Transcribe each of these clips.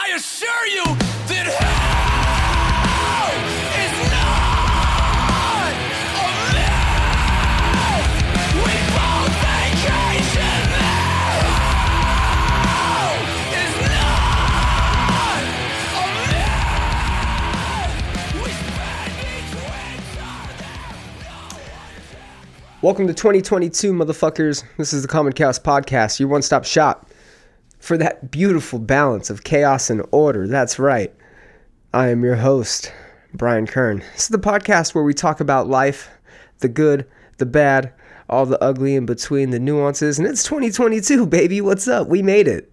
I assure you that hell is not a myth. We both vacation there. Hell is not a myth. We spend each winter there. Welcome to 2022, motherfuckers. This is the Common Chaos Podcast, your one stop shop for that beautiful balance of chaos and order. That's right. I am your host, Brian Kern. This is the podcast where we talk about life, the good, the bad, all the ugly in between, the nuances. And it's 2022, baby. What's up? We made it.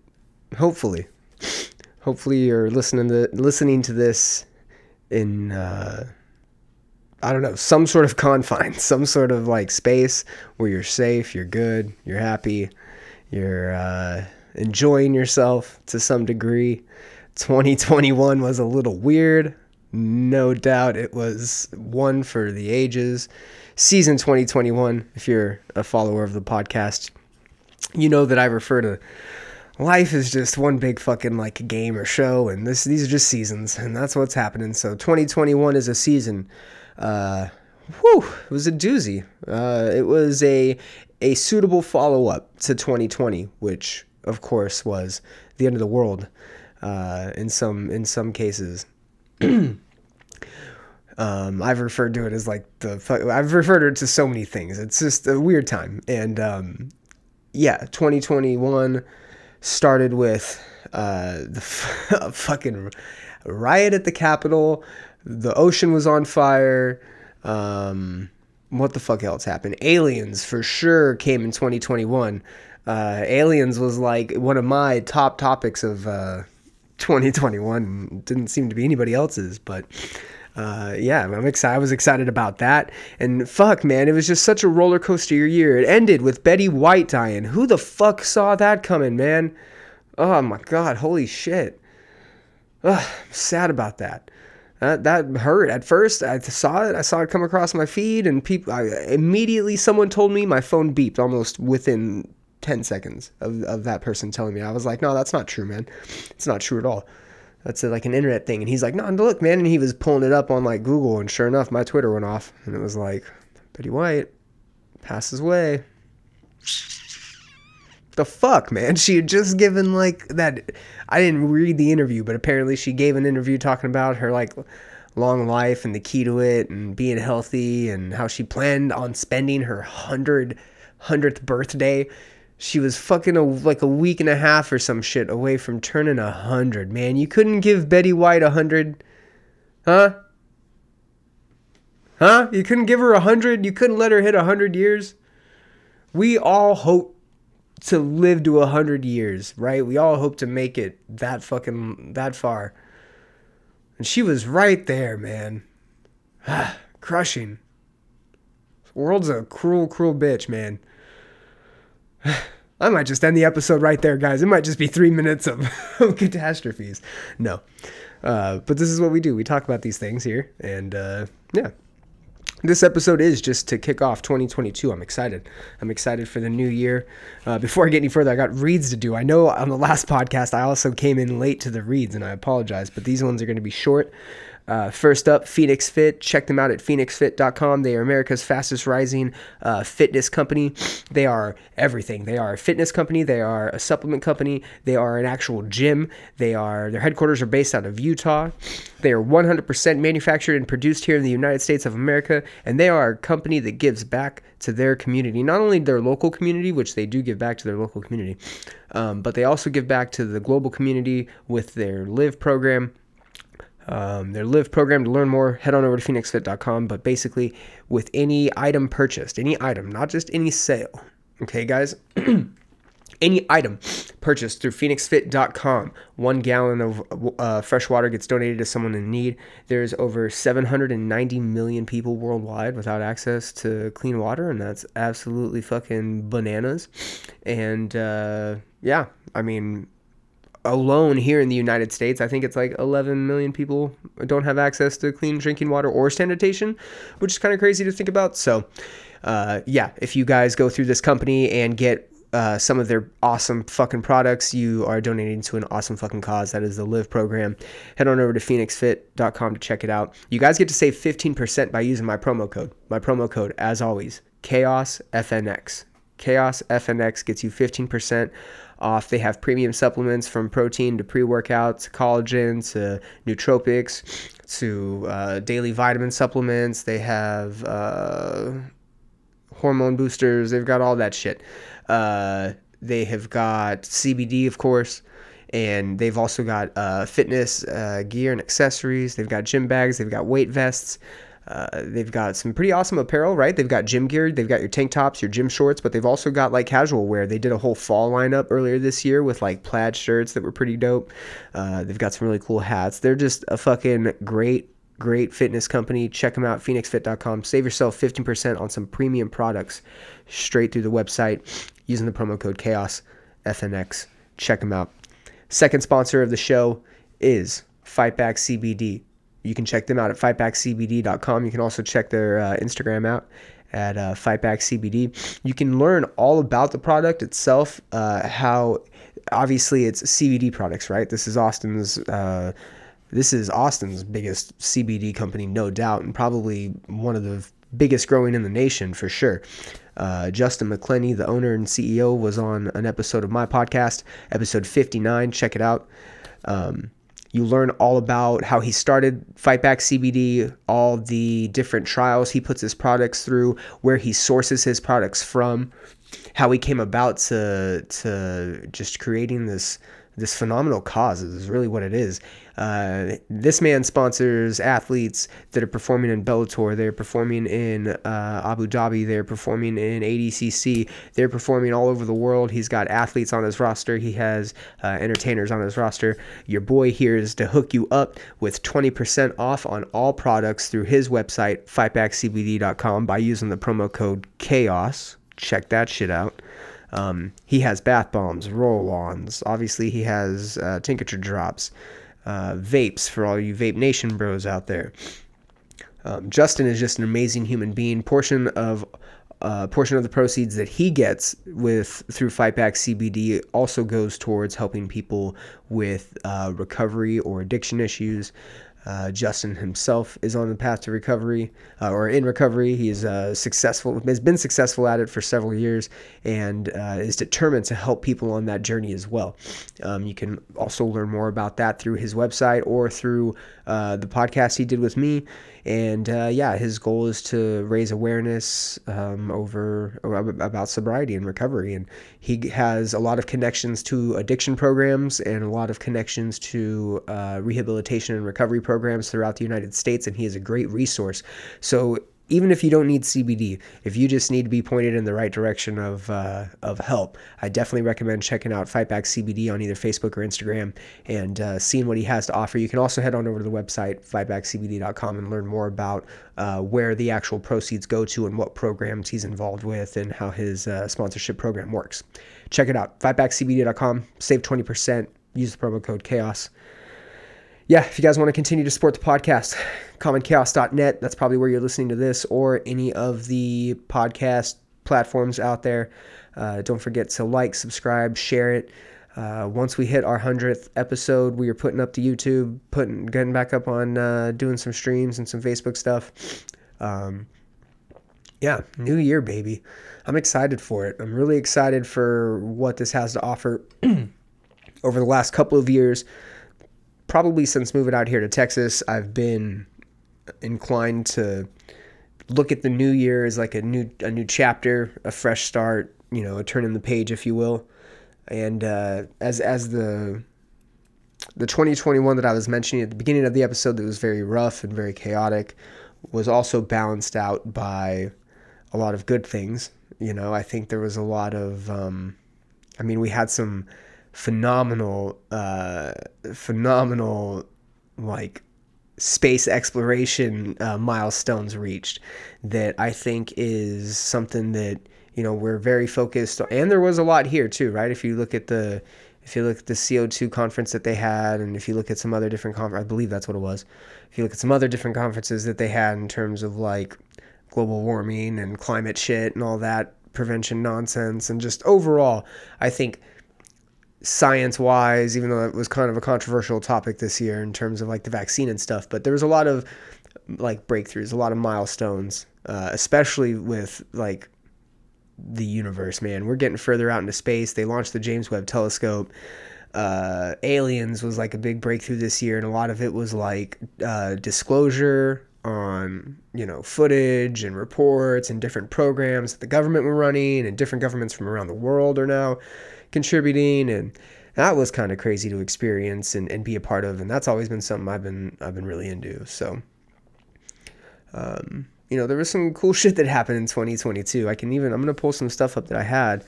Hopefully. Hopefully you're listening to listening to this in uh I don't know, some sort of confine, some sort of like space where you're safe, you're good, you're happy, you're uh, enjoying yourself to some degree. 2021 was a little weird. No doubt it was one for the ages. Season 2021, if you're a follower of the podcast, you know that I refer to life is just one big fucking like game or show and this these are just seasons and that's what's happening so 2021 is a season uh whew, it was a doozy uh it was a a suitable follow-up to 2020 which of course was the end of the world uh in some in some cases um, I've referred to it as like the I've referred to it to so many things. It's just a weird time, and um, yeah, 2021 started with uh, the f- fucking riot at the Capitol. The ocean was on fire. Um, what the fuck else happened? Aliens for sure came in 2021. Uh, aliens was like one of my top topics of uh, 2021. Didn't seem to be anybody else's, but uh, yeah, I'm excited. I was excited about that. And fuck, man, it was just such a roller coaster year. It ended with Betty White dying. Who the fuck saw that coming, man? Oh my god, holy shit. Ugh, I'm sad about that. That that hurt. At first, I saw it. I saw it come across my feed, and people. I, immediately, someone told me my phone beeped almost within 10 seconds of, of that person telling me. I was like, no, that's not true, man. It's not true at all. That's a, like an internet thing. And he's like, no, look, man. And he was pulling it up on like Google. And sure enough, my Twitter went off. And it was like, Betty White passes away. The fuck, man? She had just given like that. I didn't read the interview, but apparently she gave an interview talking about her like long life and the key to it and being healthy and how she planned on spending her hundred hundredth birthday she was fucking a, like a week and a half or some shit away from turning a hundred. Man, you couldn't give Betty White a hundred, huh? Huh? You couldn't give her a hundred. You couldn't let her hit a hundred years. We all hope to live to a hundred years, right? We all hope to make it that fucking that far. And she was right there, man. Crushing. World's a cruel, cruel bitch, man. I might just end the episode right there, guys. It might just be three minutes of, of catastrophes. No. Uh, but this is what we do. We talk about these things here. And uh, yeah. This episode is just to kick off 2022. I'm excited. I'm excited for the new year. Uh, before I get any further, I got reads to do. I know on the last podcast I also came in late to the reads, and I apologize, but these ones are going to be short. Uh, first up, Phoenix Fit. Check them out at phoenixfit.com. They are America's fastest rising uh, fitness company. They are everything. They are a fitness company. They are a supplement company. They are an actual gym. They are their headquarters are based out of Utah. They are 100% manufactured and produced here in the United States of America, and they are a company that gives back to their community, not only their local community, which they do give back to their local community, um, but they also give back to the global community with their Live program um, their live program to learn more head on over to phoenixfit.com but basically with any item purchased any item not just any sale okay guys? Any item purchased through phoenixfit.com one gallon of uh, fresh water gets donated to someone in need. There's over 790 million people worldwide without access to clean water and that's absolutely fucking bananas. And uh, yeah i mean alone here in the United States, I think it's like 11 million people don't have access to clean drinking water or sanitation, which is kind of crazy to think about. So, uh, yeah, if you guys go through this company and get uh, some of their awesome fucking products, you are donating to an awesome fucking cause. That is the Live program. Head on over to phoenixfit.com to check it out. You guys get to save 15% by using my promo code. My promo code, as always, Chaos FNX. Chaos FNX gets you 15% off. They have premium supplements from protein to pre workout to collagen to nootropics to uh, daily vitamin supplements. They have uh, hormone boosters. They've got all that shit. Uh, they have got CBD, of course, and they've also got uh, fitness uh, gear and accessories. They've got gym bags. They've got weight vests. Uh, they've got some pretty awesome apparel, right? They've got gym gear, they've got your tank tops, your gym shorts, but they've also got like casual wear. They did a whole fall lineup earlier this year with like plaid shirts that were pretty dope. Uh, they've got some really cool hats. They're just a fucking great, great fitness company. Check them out, phoenixfit.com. Save yourself 15% on some premium products straight through the website using the promo code chaos FNX. Check them out. Second sponsor of the show is Fightback CBD. You can check them out at fightbackcbd.com. You can also check their uh, Instagram out at uh, fightbackcbd. You can learn all about the product itself, uh, how obviously it's CBD products, right? This is Austin's. Uh, this is Austin's biggest CBD company, no doubt, and probably one of the biggest growing in the nation for sure. Uh, Justin McClenny, the owner and CEO, was on an episode of my podcast, episode 59. Check it out. Um, you learn all about how he started Fightback CBD, all the different trials he puts his products through, where he sources his products from, how he came about to to just creating this this phenomenal cause is really what it is. Uh, this man sponsors athletes that are performing in Bellator. They're performing in uh, Abu Dhabi. They're performing in ADCC. They're performing all over the world. He's got athletes on his roster. He has uh, entertainers on his roster. Your boy here is to hook you up with 20% off on all products through his website, fightbackcbd.com, by using the promo code CHAOS. Check that shit out. Um, he has bath bombs, roll-ons. Obviously, he has uh, tincture drops, uh, vapes for all you vape nation bros out there. Um, Justin is just an amazing human being. Portion of uh, portion of the proceeds that he gets with through Fightback CBD also goes towards helping people with uh, recovery or addiction issues. Uh, Justin himself is on the path to recovery uh, or in recovery. He's uh, successful, has been successful at it for several years, and uh, is determined to help people on that journey as well. Um, you can also learn more about that through his website or through uh, the podcast he did with me. And uh, yeah, his goal is to raise awareness um, over about sobriety and recovery. And he has a lot of connections to addiction programs and a lot of connections to rehabilitation and recovery programs throughout the United States, and he is a great resource. So even if you don't need CBD, if you just need to be pointed in the right direction of uh, of help, I definitely recommend checking out Fightback CBD on either Facebook or Instagram and uh, seeing what he has to offer. You can also head on over to the website fightbackcbd.com and learn more about uh, where the actual proceeds go to and what programs he's involved with and how his uh, sponsorship program works. Check it out, fightbackcbd.com. Save twenty percent. Use the promo code Chaos yeah, if you guys want to continue to support the podcast, commonchaos.net, that's probably where you're listening to this or any of the podcast platforms out there. Uh, don't forget to like, subscribe, share it. Uh, once we hit our 100th episode, we are putting up to YouTube, putting getting back up on uh, doing some streams and some Facebook stuff. Um, yeah, new year, baby. I'm excited for it. I'm really excited for what this has to offer over the last couple of years probably since moving out here to Texas, I've been inclined to look at the new year as like a new a new chapter, a fresh start, you know, a turn in the page, if you will. And uh, as as the the 2021 that I was mentioning at the beginning of the episode that was very rough and very chaotic was also balanced out by a lot of good things. You know, I think there was a lot of, um, I mean, we had some phenomenal, uh, phenomenal, like space exploration uh, milestones reached that I think is something that you know we're very focused on. And there was a lot here too, right? If you look at the if you look at the CO2 conference that they had, and if you look at some other different conference, I believe that's what it was. If you look at some other different conferences that they had in terms of like global warming and climate shit and all that prevention nonsense and just overall, I think science wise, even though it was kind of a controversial topic this year in terms of like the vaccine and stuff, but there was a lot of like breakthroughs, a lot of milestones, uh, especially with like the universe, man. We're getting further out into space. They launched the James Webb Telescope. Uh, aliens was like a big breakthrough this year, and a lot of it was like uh, disclosure on you know footage and reports and different programs that the government were running, and different governments from around the world are now contributing, and that was kind of crazy to experience and, and be a part of, and that's always been something I've been I've been really into. So. Um, you know, there was some cool shit that happened in 2022. I can even, I'm to pull some stuff up that I had.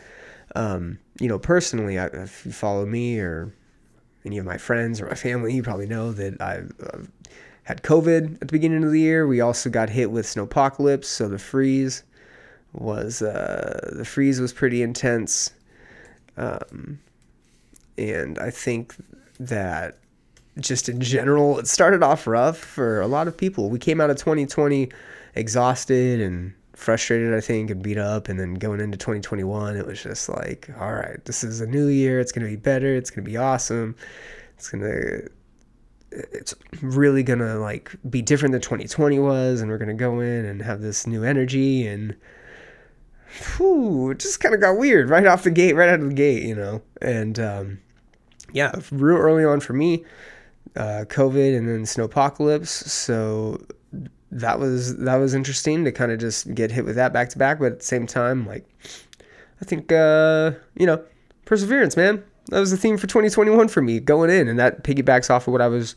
Um, you know, personally, I, if you follow me or any of my friends or my family, you probably know that I've, I've had COVID at the beginning of the year. We also got hit with snowpocalypse, so the freeze was uh, the freeze was pretty intense, um, and I think that just in general, it started off rough for a lot of people. We came out of 2020 exhausted and frustrated, I think, and beat up. And then going into 2021, it was just like, all right, this is a new year. It's going to be better. It's going to be awesome. It's going to, it's really going to like be different than 2020 was. And we're going to go in and have this new energy. And, whew, it just kind of got weird right off the gate, right out of the gate, you know? And, um, yeah, real early on for me, uh, COVID and then snowpocalypse. So that was that was interesting to kind of just get hit with that back to back. But at the same time, like I think uh, you know perseverance, man. That was the theme for 2021 for me going in, and that piggybacks off of what I was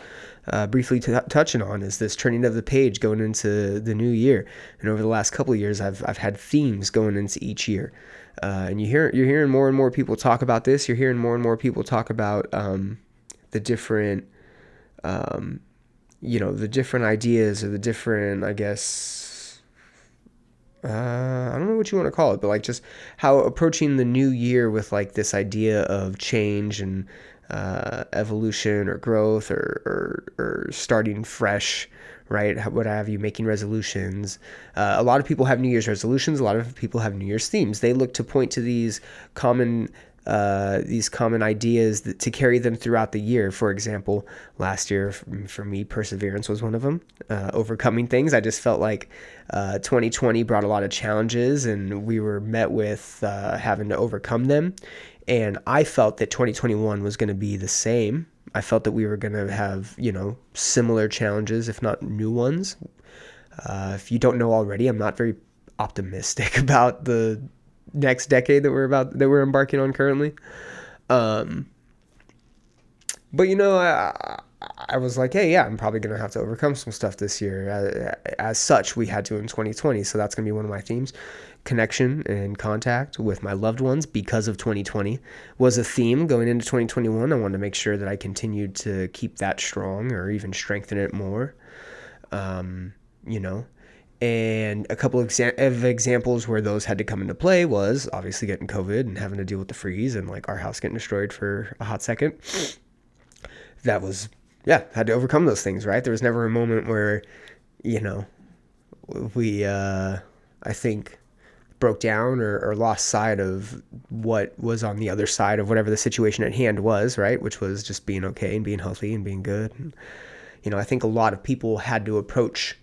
uh, briefly t- touching on is this turning of the page going into the new year. And over the last couple of years, I've I've had themes going into each year, uh, and you hear you're hearing more and more people talk about this. You're hearing more and more people talk about um, the different um, you know the different ideas or the different i guess uh, i don't know what you want to call it but like just how approaching the new year with like this idea of change and uh, evolution or growth or, or, or starting fresh right what have you making resolutions. Uh, a lot of people have new year's resolutions a lot of people have new year's themes. They look to point to these common uh, these common ideas that, to carry them throughout the year. For example, last year for me, perseverance was one of them. Uh, overcoming things. I just felt like uh, 2020 brought a lot of challenges, and we were met with uh, having to overcome them. And I felt that 2021 was going to be the same. I felt that we were going to have, you know, similar challenges, if not new ones. Uh, if you don't know already, I'm not very optimistic about the next decade that we're about that we're embarking on currently. Um, but you know, I, I was like, hey, yeah, I'm probably gonna have to overcome some stuff this year. As, as such, we had to in 2020, so that's gonna be one of my themes. Connection and contact with my loved ones because of 2020 was a theme going into 2021. I wanted to make sure that I continued to keep that strong or even strengthen it more. Um, you know, and a couple of, exa- of examples where those had to come into play was obviously getting COVID and having to deal with the freeze and like our house getting destroyed for a hot second. That was, yeah, had to overcome those things, right? There was never a moment where, you know, we, uh, I think, broke down or, or lost sight of what was on the other side of whatever the situation at hand was, right? Which was just being okay and being healthy and being good. And, you know, I think a lot of people had to approach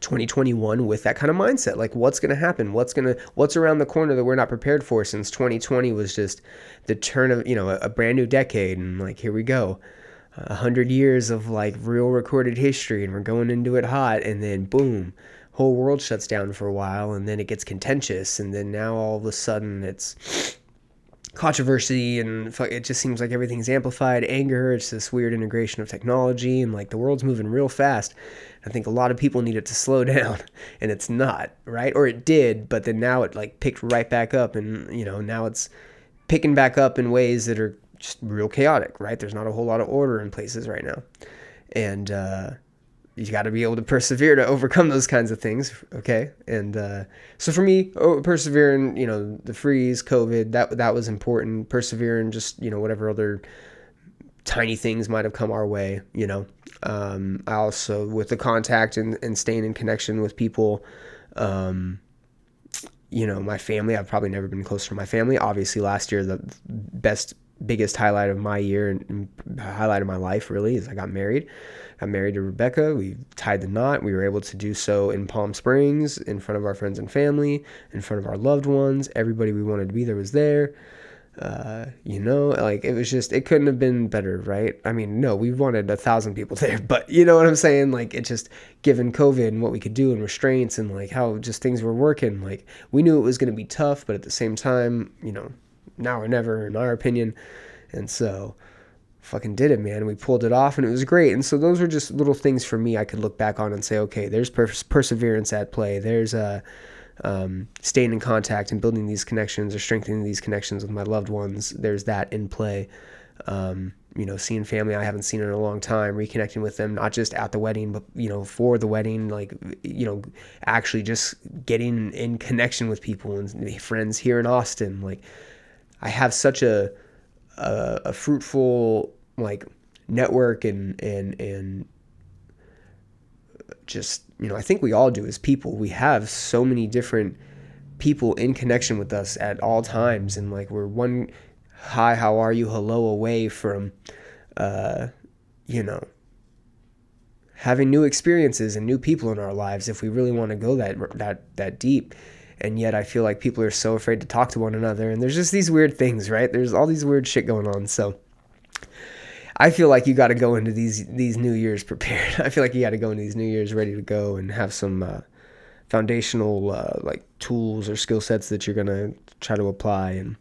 2021 with that kind of mindset. Like what's going to happen? What's going to what's around the corner that we're not prepared for since 2020 was just the turn of you know a, a brand new decade and like here we go. A hundred years of like real recorded history and we're going into it hot and then boom whole world shuts down for a while and then it gets contentious and then now all of a sudden it's controversy and it just seems like everything's amplified. Anger it's this weird integration of technology and like the world's moving real fast i think a lot of people need it to slow down and it's not right? Or it did but then now it like picked right back up and you know now it's picking back up in ways that are just real chaotic right? There's not a whole lot of order in places right now. And uh you got to be able to persevere to overcome those kinds of things okay? And uh, so for me oh, persevering you know the freeze covid that that was important. Persevering just you know whatever other tiny things might have come our way you know um, i also with the contact and, and staying in connection with people um, you know, my family. I've probably never been closer to my family. Obviously, last year the best, biggest highlight of my year and, highlight of my life really is I got married. Got married to Rebecca. We tied the knot. We were able to do so in Palm Springs, in front of our friends and family, in front of our loved ones. Everybody we wanted to be there was there. Uh, you know, like it was just it couldn't have been better, right? I mean, no, we wanted a thousand people there, but you know what I'm saying? Like it just given COVID and what we could do and restraints and like how just things were working, like we knew it was gonna be tough, but at the same time, you know, now or never in our opinion. And so fucking did it, man. We pulled it off and it was great. And so those were just little things for me I could look back on and say, okay, there's pers- perseverance at play. There's uh, um, staying in contact and building these connections or strengthening these connections with my loved ones. There's that in play. Um, you know, seeing family I haven't seen in a long time, reconnecting with them, not just at the wedding, but, you know, for the wedding, like, you know, actually just getting in connection with people and friends here in Austin. Like, I have such a, a, a fruitful like network and and and just you know I think we all do as people. We have so many different people in connection with us at all times. And like we're one hi how are you hello away from uh you know having new experiences and new people in our lives if we really want to go that that that deep. And yet I feel like people are so afraid to talk to one another. And there's just these weird things right? There's all these weird shit going on. So I feel like you got to go into these these New Years prepared. I feel like you got to go into these New Years ready to go and have some uh, foundational uh, like tools or skill sets that you're gonna try to apply. And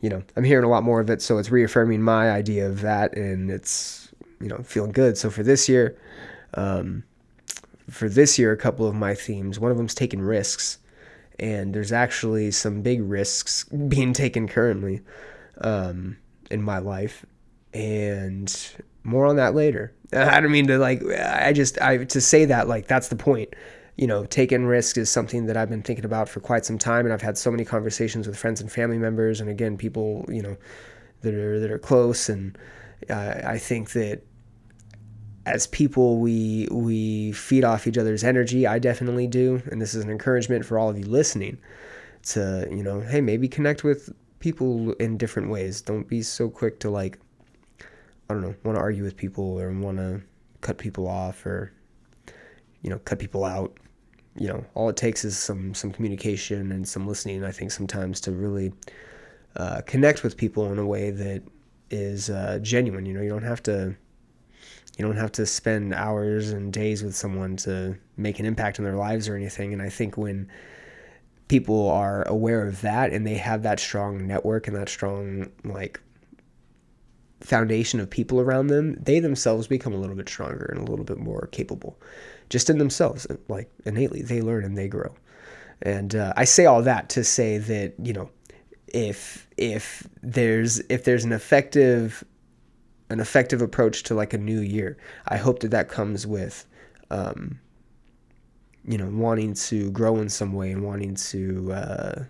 you know, I'm hearing a lot more of it, so it's reaffirming my idea of that, and it's you know feeling good. So for this year, um, for this year, a couple of my themes. One of them's taking risks, and there's actually some big risks being taken currently um, in my life and more on that later. I don't mean to like I just I to say that like that's the point. You know, taking risk is something that I've been thinking about for quite some time and I've had so many conversations with friends and family members and again people, you know, that are that are close and uh, I think that as people we we feed off each other's energy. I definitely do, and this is an encouragement for all of you listening to, you know, hey, maybe connect with people in different ways. Don't be so quick to like I don't know, want to argue with people or want to cut people off or you know, cut people out. You know, all it takes is some some communication and some listening. I think sometimes to really uh, connect with people in a way that is uh, genuine. You know, you don't have to you don't have to spend hours and days with someone to make an impact in their lives or anything. And I think when people are aware of that and they have that strong network and that strong like foundation of people around them, they themselves become a little bit stronger and a little bit more capable, just in themselves, like innately. They learn and they grow. And uh, I say all that to say that you know, if if there's if there's an effective an effective approach to like a new year, I hope that that comes with. Um, you know, wanting to grow in some way and wanting to, uh,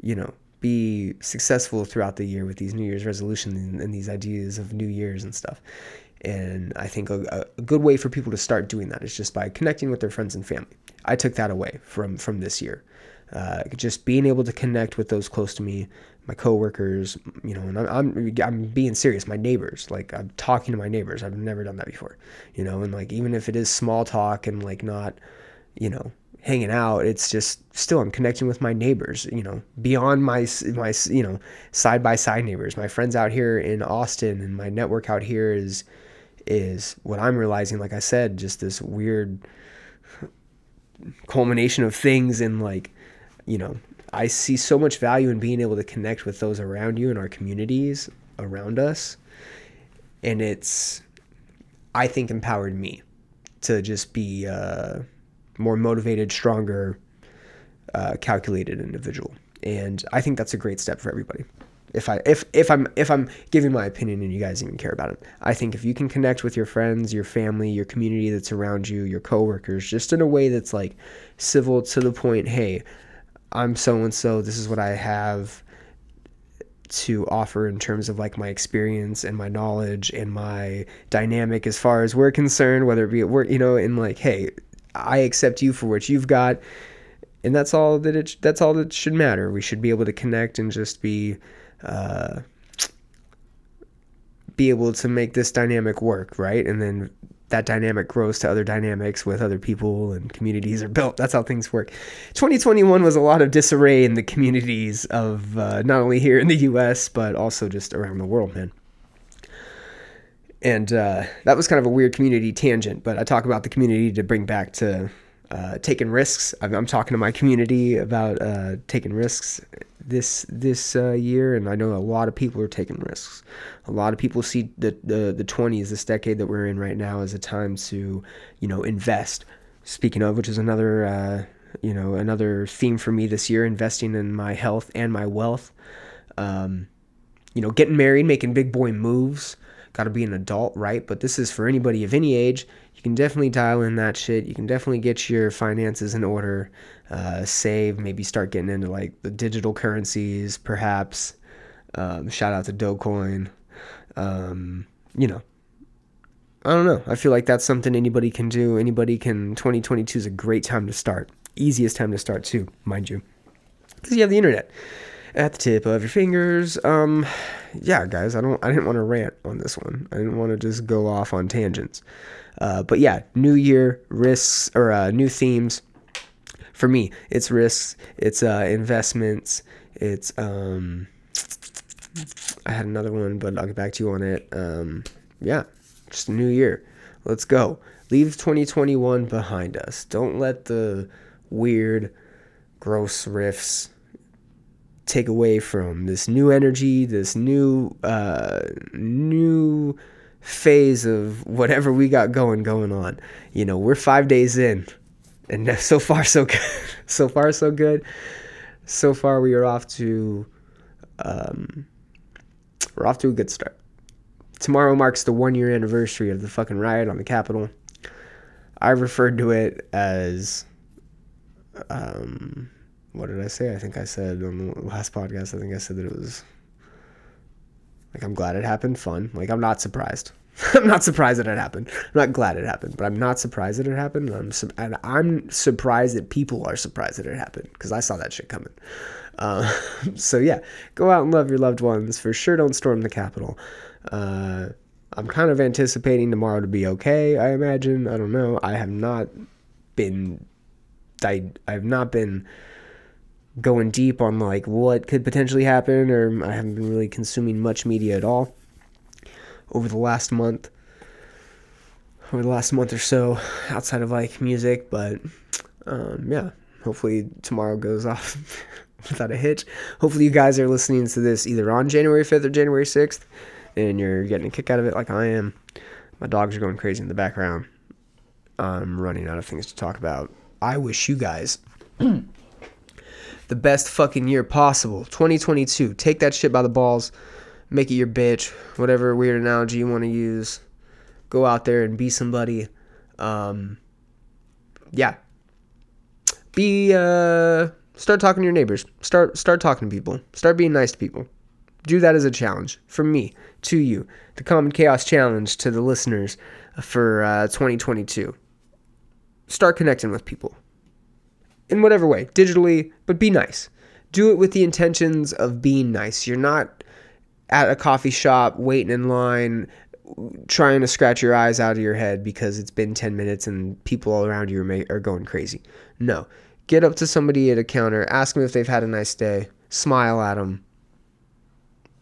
you know, be successful throughout the year with these New Year's resolutions and, and these ideas of New Year's and stuff. And I think a, a, good way for people to start doing that is just by connecting with their friends and family. I took that away from from this year. Uh, just being able to connect with those close to me, my coworkers, you know, and I'm, I'm, I'm being serious. My neighbors, like I'm talking to my neighbors. I've never done that before, you know, and like even if it is small talk and like not, you know, hanging out it's just still i'm connecting with my neighbors you know beyond my my you know side by side neighbors. My friends out here in austin and my network out here is is what i'm realizing like i said just this weird culmination of things and like you know i see so much value in being able to connect with those around you in our communities around us. And it's i think empowered me to just be uh more motivated, stronger, uh, calculated individual. And I think that's a great step for everybody. If I if if I'm if I'm giving my opinion and you guys even care about it, I think if you can connect with your friends, your family, your community that's around you, your coworkers, just in a way that's like civil to the point, hey, I'm so and so, this is what I have to offer in terms of like my experience and my knowledge and my dynamic as far as we're concerned, whether it be at work, you know, and like, hey, I accept you for what you've got. and that's all that it that's all that should matter. We should be able to connect and just be uh, be able to make this dynamic work, right? And then that dynamic grows to other dynamics with other people and communities are built. That's how things work. 2021 was a lot of disarray in the communities of uh, not only here in the U.S. but also just around the world, man. And uh, that was kind of a weird community tangent, but I talk about the community to bring back to uh, taking risks. I'm, I'm, talking to my community about uh, taking risks this this uh, year, and I know a lot of people are taking risks. A lot of people see the, the the 20s, this decade that we're in right now, as a time to, you know, invest. Speaking of, which is another uh, you know another theme for me this year, investing in my health and my wealth. Um, you know, getting married, making big boy moves. Got to be an adult, right? But this is for anybody of any age you can definitely dial in that shit. You can definitely get your finances in order, uh, save, maybe start getting into like the digital currencies, perhaps. Um, shout out to Dogecoin. Um, you know, I don't know. I feel like that's something anybody can do. Anybody can. 2022 is a great time to start. Easiest time to start too, mind you, because you have the internet at the tip of your fingers. Um, yeah, guys, I don't. I didn't want to rant on this one. I didn't want to just go off on tangents. Uh, but yeah, new year risks or uh, new themes. For me, it's risks, it's uh, investments, it's um, I had another one, but I'll get back to you on it. Um, yeah, just a new year. Let's go. Leave 2021 behind us. Don't let the weird, gross riffs take away from this new energy, this new, uh, new phase of whatever we got going going on. You know, we're five days in, and so far so good. so far so good. So far we are off to, um, we're off to a good start. Tomorrow marks the one year anniversary of the fucking riot on the Capitol. I referred to it as, um, what did I say? I think I said on the last podcast. I think I said that it was like I'm glad it happened. Fun. Like I'm not surprised. I'm not surprised that it happened. I'm not glad it happened, but I'm not surprised that it happened. And I'm su- and I'm surprised that people are surprised that it happened because I saw that shit coming. Uh, so yeah, go out and love your loved ones. For sure, don't storm the Capitol. Uh, I'm kind of anticipating tomorrow to be okay. I imagine. I don't know. I have not been. I I have not been going deep on like what could potentially happen, or I haven't been really consuming much media at all over the last month, over the last month or so, outside of like music. But um, yeah, hopefully tomorrow goes off without a hitch. Hopefully you guys are listening to this either on January 5th or January 6th, and you're getting a kick out of it like I am. My dogs are going crazy in the background. I'm running out of things to talk about. I wish you guys the best fucking year possible. 2022. Take that shit by the balls. Make it your bitch. Whatever weird analogy you want to use. Go out there and be somebody. Um, yeah. Be uh start talking to your neighbors. Start start talking to people. Start being nice to people. Do that as a challenge from me to you. The Common Chaos Challenge to the listeners for uh, 2022. Start connecting with people in whatever way, digitally, but be nice. Do it with the intentions of being nice. You're not at a coffee shop waiting in line trying to scratch your eyes out of your head because it's been 10 minutes and people all around you are, going crazy. No. Get up to somebody at a counter, ask them if they've had a nice day, smile at them.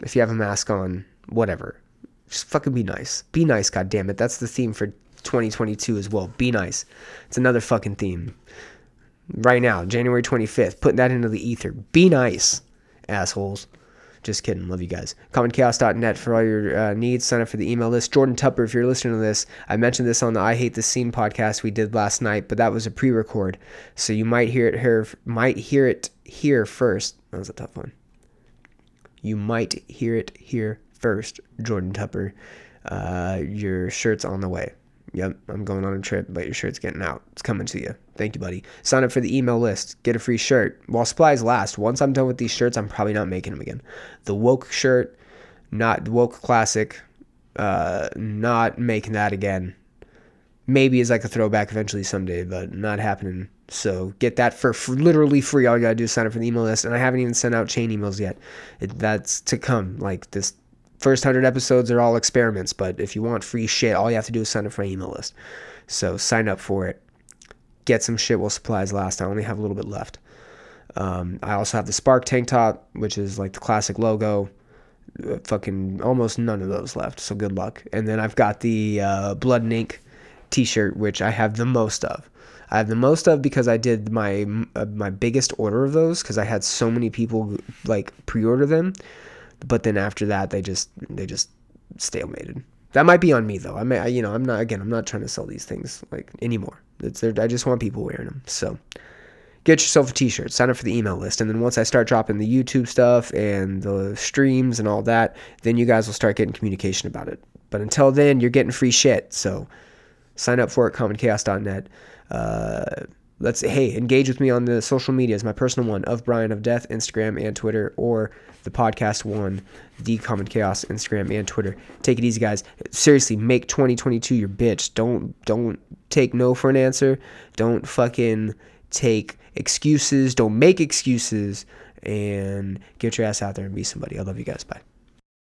If you have a mask on, whatever. Just fucking be nice. Be nice, God damn it. That's the theme for 2022 as well. Be nice. It's another fucking theme right now, January 25th, putting that into the ether. Be nice, assholes. Just kidding. Love you guys. CommonChaos.net for all your uh, needs. Sign up for the email list. Jordan Tupper, if you're listening to this, I mentioned this on the I Hate the Scene podcast we did last night, but that was a pre-record, so you might hear it here. Might hear it here first. That was a tough one. You might hear it here first, Jordan Tupper. Uh, your shirt's on the way. Yep, I'm going on a trip, but your shirt's getting out. It's coming to you. Thank you, buddy. Sign up for the email list. Get a free shirt while supplies last. Once I'm done with these shirts, I'm probably not making them again. The woke shirt, not the woke classic, uh, not making that again. maybe as like a throwback eventually someday, but not happening. So get that for, literally free. All you gotta do is sign up for the email list, and I haven't even sent out chain emails yet. It, that's to come. Like this first hundred episodes are all experiments, but if you want free shit, all you have to do is sign up for my email list. So sign up for it. Get some shit while supplies last. I only have a little bit left. Um, I also have the Spark tank top, which is like the classic logo. Uh, fucking almost none of those left, so good luck. And then I've got the uh, Blood and Ink T-shirt, which I have the most of. I have the most of because I did my uh, my biggest order of those because I had so many people like pre-order them, but then after that they just they just stalemated. That might be on me though. I may I, you know I'm not again I'm not trying to sell these things like anymore. It's I just want people wearing them. So get yourself a t-shirt sign up for the email list and then once i start dropping the youtube stuff and the streams and all that then you guys will start getting communication about it but until then you're getting free shit so sign up for it commonchaos.net uh, let's hey engage with me on the social medias my personal one of brian of death instagram and twitter or the podcast one the common chaos instagram and twitter. Take it easy guys. Seriously make 2022 your bitch. Don't don't take no for an answer. Don't fucking take excuses. Don't make excuses. And get your ass out there and be somebody. I love you guys. Bye